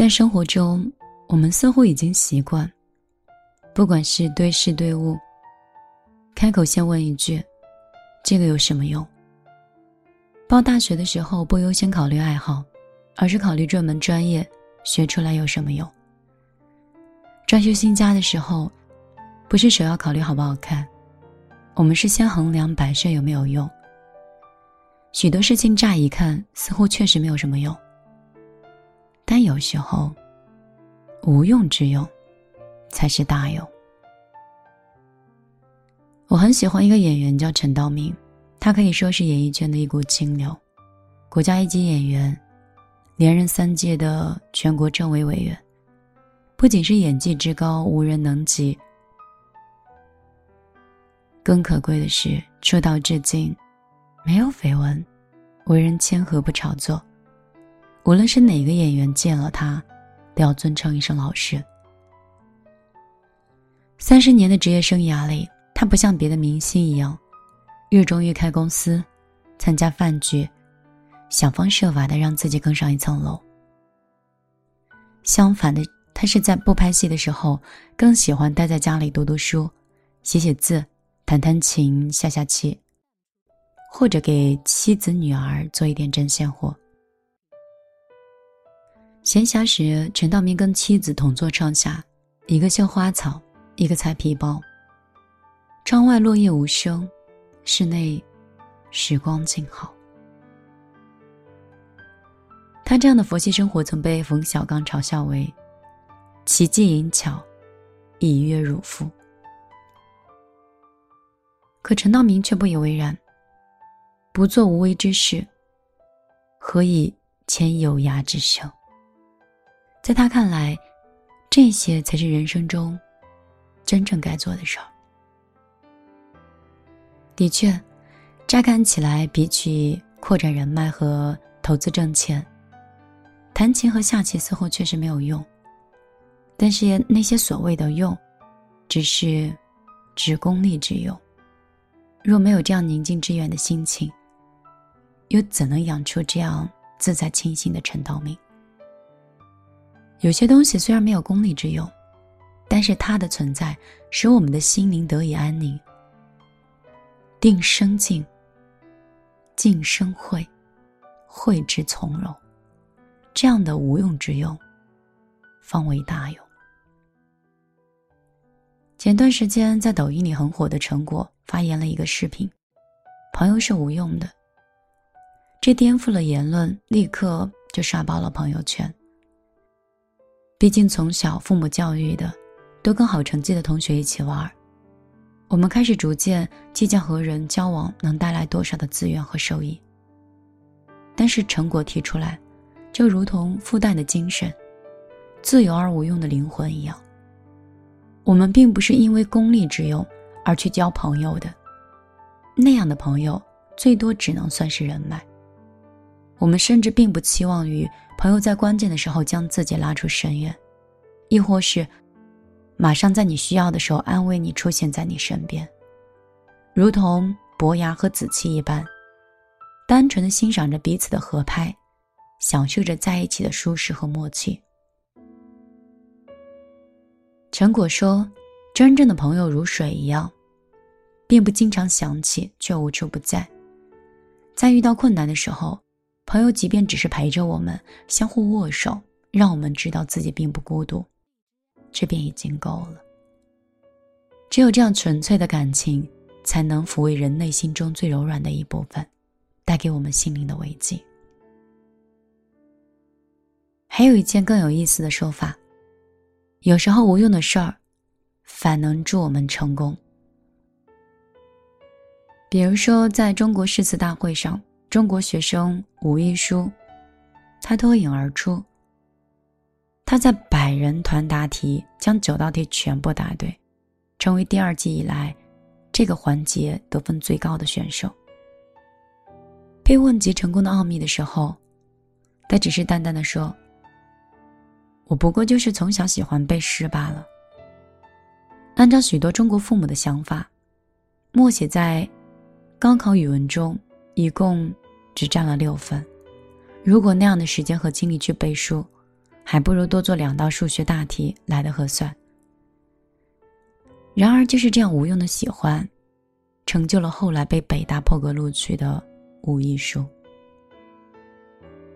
在生活中，我们似乎已经习惯，不管是对事对物，开口先问一句：“这个有什么用？”报大学的时候，不优先考虑爱好，而是考虑这门专业学出来有什么用。装修新家的时候，不是首要考虑好不好看，我们是先衡量摆设有没有用。许多事情乍一看似乎确实没有什么用，但有时候，无用之用，才是大用。我很喜欢一个演员叫陈道明，他可以说是演艺圈的一股清流，国家一级演员，连任三届的全国政委委员。不仅是演技之高无人能及，更可贵的是出道至今，没有绯闻，为人谦和不炒作。无论是哪个演员见了他，都要尊称一声老师。三十年的职业生涯里，他不像别的明星一样，日中欲开公司，参加饭局，想方设法的让自己更上一层楼。相反的。他是在不拍戏的时候，更喜欢待在家里读读书、写写字、弹弹琴、下下棋，或者给妻子女儿做一点针线活。闲暇时，陈道明跟妻子同坐窗下，一个绣花草，一个裁皮包。窗外落叶无声，室内时光静好。他这样的佛系生活曾被冯小刚嘲笑为。奇技淫巧，以悦汝妇。可陈道明却不以为然，不做无为之事，何以牵有涯之生？在他看来，这些才是人生中真正该做的事儿。的确，乍看起来，比起扩展人脉和投资挣钱，弹琴和下棋似乎确实没有用。但是那些所谓的用，只是只功利之用。若没有这样宁静致远的心情，又怎能养出这样自在清新的陈道明？有些东西虽然没有功利之用，但是它的存在使我们的心灵得以安宁。定生静，静生慧，慧之从容，这样的无用之用，方为大用。前段时间在抖音里很火的成果发言了一个视频，朋友是无用的。这颠覆了言论，立刻就刷爆了朋友圈。毕竟从小父母教育的，都跟好成绩的同学一起玩我们开始逐渐计较和人交往能带来多少的资源和收益。但是成果提出来，就如同复旦的精神，自由而无用的灵魂一样。我们并不是因为功利之用而去交朋友的，那样的朋友最多只能算是人脉。我们甚至并不期望于朋友在关键的时候将自己拉出深渊，亦或是马上在你需要的时候安慰你出现在你身边，如同伯牙和子期一般，单纯的欣赏着彼此的合拍，享受着在一起的舒适和默契。陈果说：“真正的朋友如水一样，并不经常想起，却无处不在。在遇到困难的时候，朋友即便只是陪着我们，相互握手，让我们知道自己并不孤独，这便已经够了。只有这样纯粹的感情，才能抚慰人内心中最柔软的一部分，带给我们心灵的慰藉。还有一件更有意思的说法。”有时候无用的事儿，反能助我们成功。比如说，在中国诗词大会上，中国学生吴一书，他脱颖而出。他在百人团答题，将九道题全部答对，成为第二季以来这个环节得分最高的选手。被问及成功的奥秘的时候，他只是淡淡的说。我不过就是从小喜欢背诗罢了。按照许多中国父母的想法，默写在高考语文中一共只占了六分。如果那样的时间和精力去背书，还不如多做两道数学大题来的合算。然而，就是这样无用的喜欢，成就了后来被北大破格录取的吴艺术。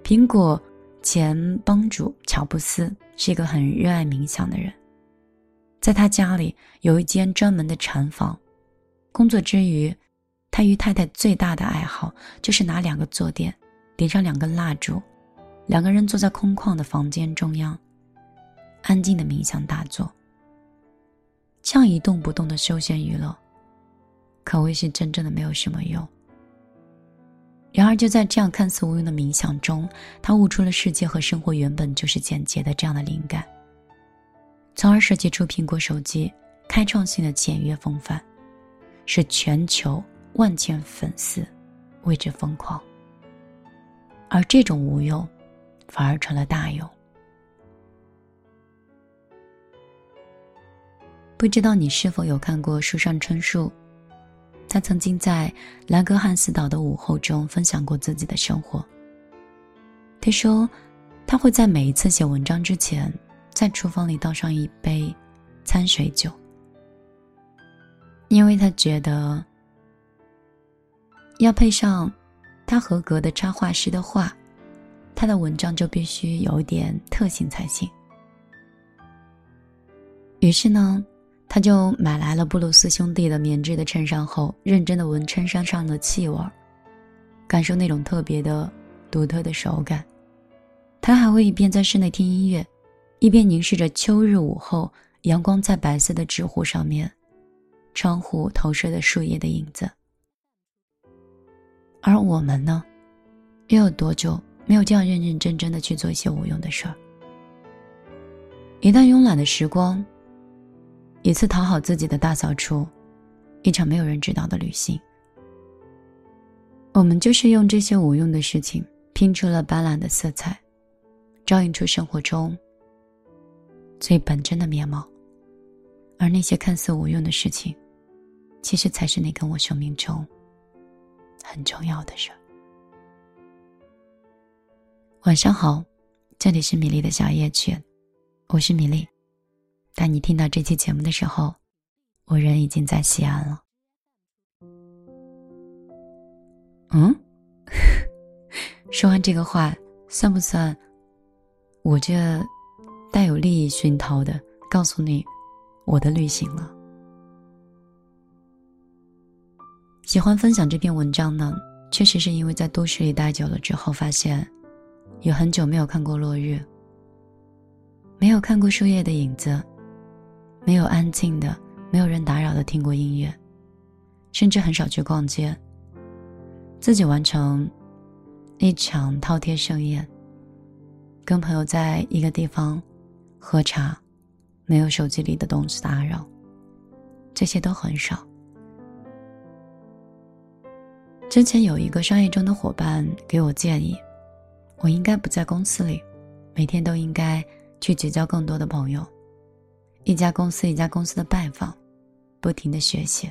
苹果前帮主乔布斯是一个很热爱冥想的人，在他家里有一间专门的禅房，工作之余，他与太太最大的爱好就是拿两个坐垫，点上两根蜡烛。两个人坐在空旷的房间中央，安静的冥想大作。这样一动不动的休闲娱乐，可谓是真正的没有什么用。然而，就在这样看似无用的冥想中，他悟出了世界和生活原本就是简洁的这样的灵感，从而设计出苹果手机开创性的简约风范，是全球万千粉丝为之疯狂。而这种无用。反而成了大用。不知道你是否有看过书上春树？他曾经在兰格汉斯岛的午后中分享过自己的生活。他说，他会在每一次写文章之前，在厨房里倒上一杯餐水酒，因为他觉得要配上他合格的插画师的画。他的文章就必须有点特性才行。于是呢，他就买来了布鲁斯兄弟的棉质的衬衫后，认真的闻衬衫上的气味，感受那种特别的、独特的手感。他还会一边在室内听音乐，一边凝视着秋日午后阳光在白色的纸糊上面，窗户投射的树叶的影子。而我们呢，又有多久？没有这样认认真真的去做一些无用的事儿。一段慵懒的时光，一次讨好自己的大扫除，一场没有人知道的旅行。我们就是用这些无用的事情拼出了斑斓的色彩，照映出生活中最本真的面貌。而那些看似无用的事情，其实才是那跟我生命中很重要的事儿。晚上好，这里是米粒的小夜曲，我是米粒。当你听到这期节目的时候，我人已经在西安了。嗯，说完这个话，算不算我这带有利益熏陶的告诉你我的旅行了？喜欢分享这篇文章呢，确实是因为在都市里待久了之后，发现。有很久没有看过落日，没有看过树叶的影子，没有安静的、没有人打扰的听过音乐，甚至很少去逛街。自己完成一场饕餮盛宴，跟朋友在一个地方喝茶，没有手机里的东西打扰，这些都很少。之前有一个商业中的伙伴给我建议。我应该不在公司里，每天都应该去结交更多的朋友，一家公司一家公司的拜访，不停的学习。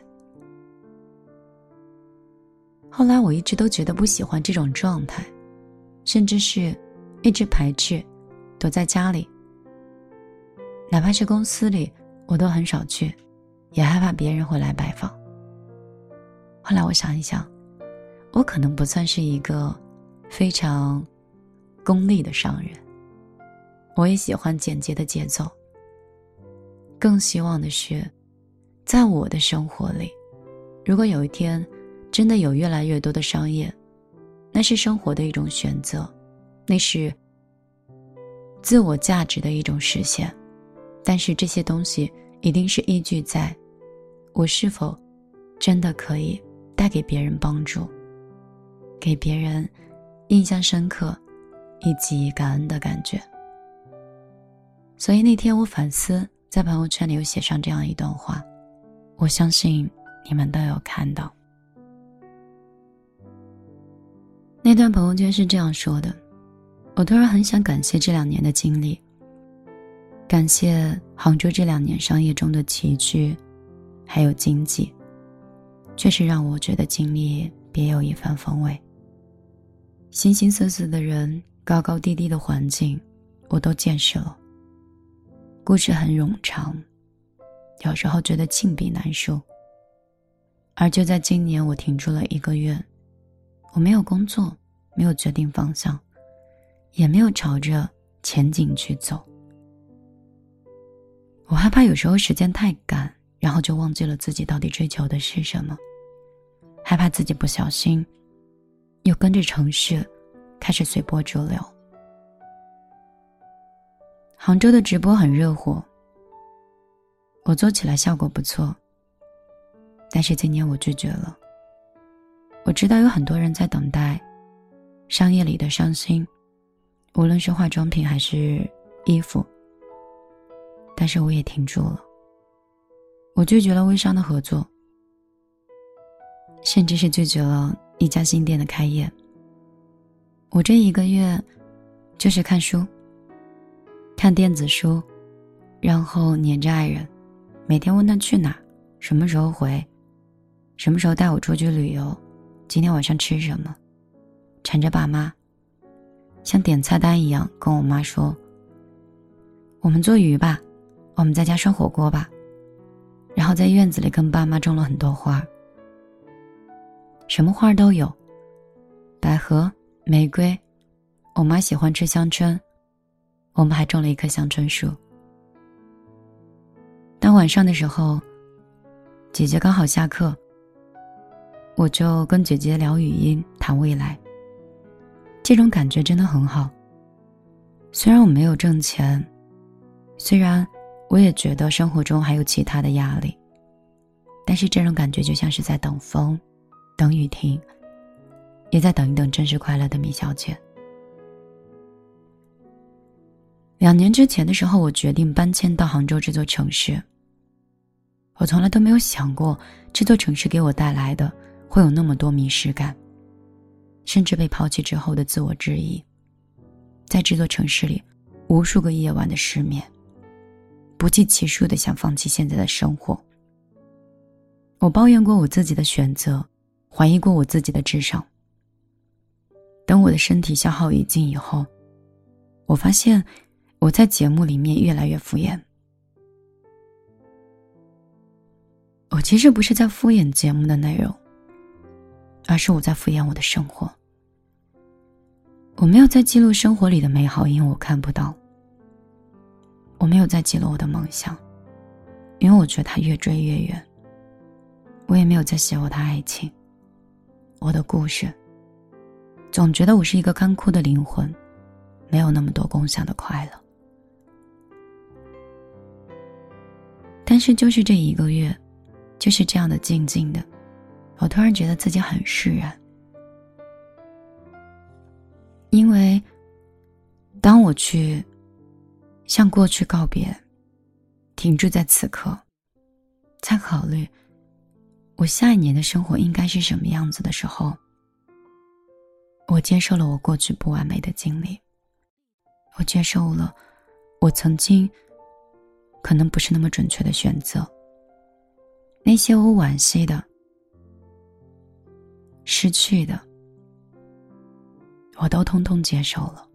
后来我一直都觉得不喜欢这种状态，甚至是一直排斥，躲在家里。哪怕是公司里，我都很少去，也害怕别人会来拜访。后来我想一想，我可能不算是一个非常。功利的商人，我也喜欢简洁的节奏。更希望的是，在我的生活里，如果有一天真的有越来越多的商业，那是生活的一种选择，那是自我价值的一种实现。但是这些东西一定是依据在我是否真的可以带给别人帮助，给别人印象深刻。以及感恩的感觉。所以那天我反思，在朋友圈里有写上这样一段话，我相信你们都有看到。那段朋友圈是这样说的：“我突然很想感谢这两年的经历，感谢杭州这两年商业中的崎岖，还有经济，确实让我觉得经历别有一番风味。形形色色的人。”高高低低的环境，我都见识了。故事很冗长，有时候觉得沁笔难书。而就在今年，我停住了一个月，我没有工作，没有决定方向，也没有朝着前景去走。我害怕有时候时间太赶，然后就忘记了自己到底追求的是什么，害怕自己不小心，又跟着城市开始随波逐流。杭州的直播很热火，我做起来效果不错。但是今年我拒绝了。我知道有很多人在等待商业里的伤心，无论是化妆品还是衣服。但是我也停住了。我拒绝了微商的合作，甚至是拒绝了一家新店的开业。我这一个月就是看书，看电子书，然后黏着爱人，每天问他去哪，什么时候回。什么时候带我出去旅游？今天晚上吃什么？缠着爸妈，像点菜单一样跟我妈说：“我们做鱼吧，我们在家涮火锅吧。”然后在院子里跟爸妈种了很多花，什么花都有，百合、玫瑰。我妈喜欢吃香椿，我们还种了一棵香椿树。当晚上的时候，姐姐刚好下课。我就跟姐姐聊语音，谈未来。这种感觉真的很好。虽然我没有挣钱，虽然我也觉得生活中还有其他的压力，但是这种感觉就像是在等风，等雨停，也在等一等真实快乐的米小姐。两年之前的时候，我决定搬迁到杭州这座城市。我从来都没有想过这座城市给我带来的。会有那么多迷失感，甚至被抛弃之后的自我质疑，在这座城市里，无数个夜晚的失眠，不计其数的想放弃现在的生活。我抱怨过我自己的选择，怀疑过我自己的智商。等我的身体消耗殆尽以后，我发现我在节目里面越来越敷衍。我其实不是在敷衍节目的内容。而是我在敷衍我的生活。我没有在记录生活里的美好，因为我看不到。我没有在记录我的梦想，因为我觉得它越追越远。我也没有在写我的爱情，我的故事。总觉得我是一个干枯的灵魂，没有那么多共享的快乐。但是就是这一个月，就是这样的静静的。我突然觉得自己很释然，因为当我去向过去告别，停驻在此刻，再考虑我下一年的生活应该是什么样子的时候，我接受了我过去不完美的经历，我接受了我曾经可能不是那么准确的选择，那些我惋惜的。失去的，我都通通接受了。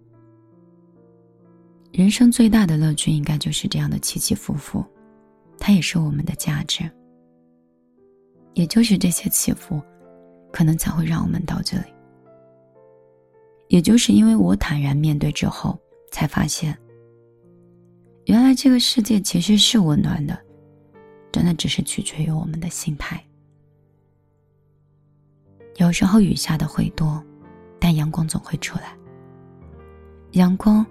人生最大的乐趣，应该就是这样的起起伏伏，它也是我们的价值。也就是这些起伏，可能才会让我们到这里。也就是因为我坦然面对之后，才发现，原来这个世界其实是温暖的，真的只是取决于我们的心态。有时候雨下的会多，但阳光总会出来。阳光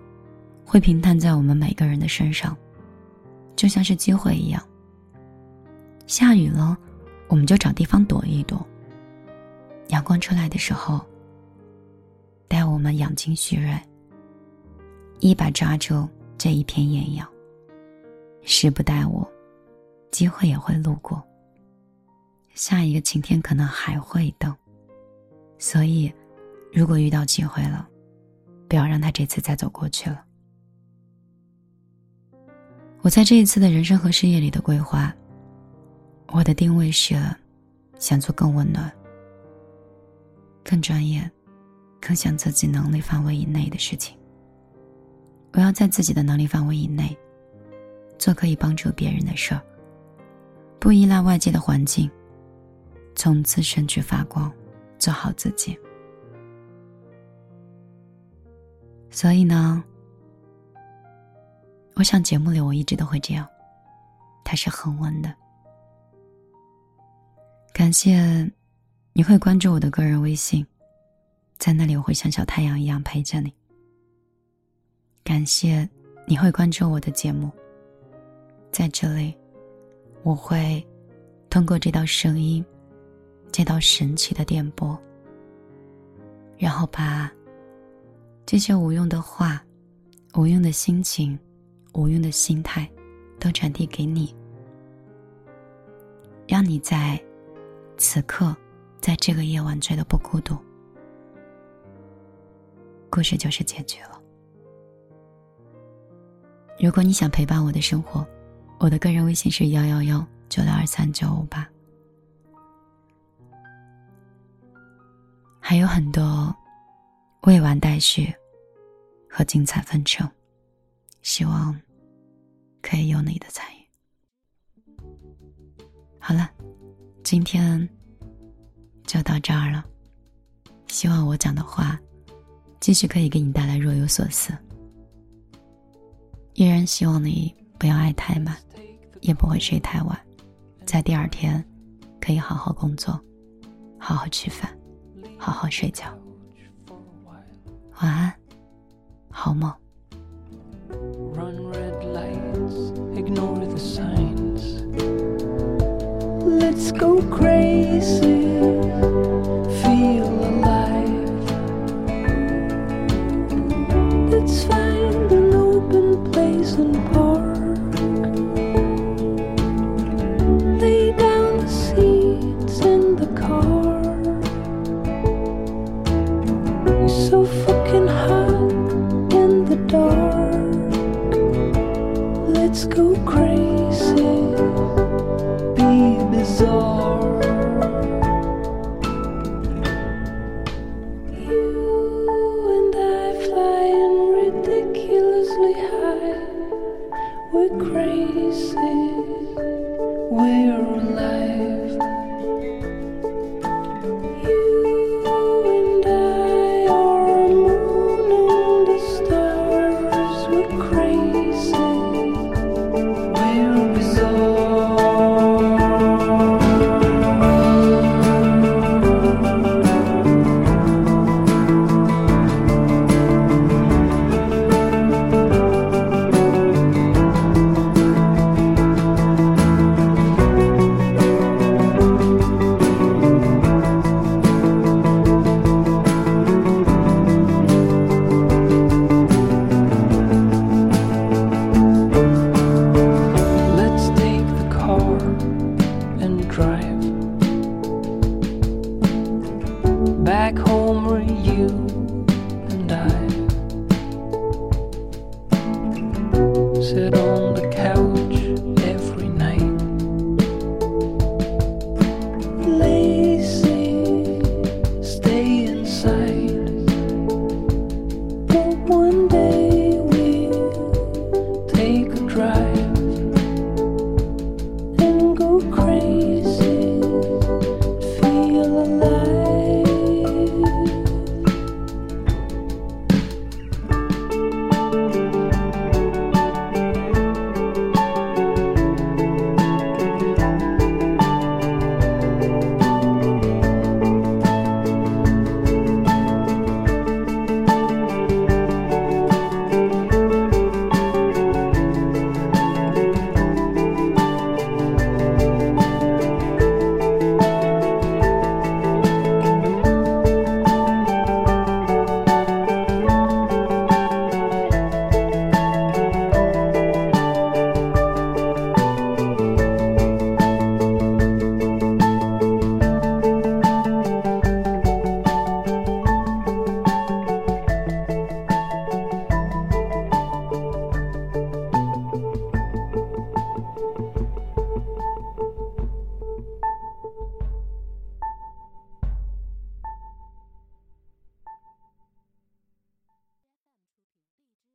会平摊在我们每个人的身上，就像是机会一样。下雨了，我们就找地方躲一躲。阳光出来的时候，待我们养精蓄锐，一把抓住这一片艳阳。时不待我，机会也会路过。下一个晴天可能还会等。所以，如果遇到机会了，不要让他这次再走过去了。我在这一次的人生和事业里的规划，我的定位是想做更温暖、更专业、更想自己能力范围以内的事情。我要在自己的能力范围以内，做可以帮助别人的事儿，不依赖外界的环境，从自身去发光，做好自己。所以呢，我想节目里我一直都会这样，它是恒温的。感谢你会关注我的个人微信，在那里我会像小太阳一样陪着你。感谢你会关注我的节目，在这里，我会通过这道声音，这道神奇的电波，然后把这些无用的话、无用的心情、无用的心态，都传递给你，让你在。此刻，在这个夜晚觉得不孤独，故事就是结局了。如果你想陪伴我的生活，我的个人微信是幺幺幺九六二三九五八，还有很多未完待续和精彩纷呈，希望可以有你的参与。好了。今天就到这儿了，希望我讲的话继续可以给你带来若有所思。依然希望你不要爱太满，也不会睡太晚，在第二天可以好好工作，好好吃饭，好好睡觉。晚安，好梦。Let's go crazy, feel alive. Let's find an open place and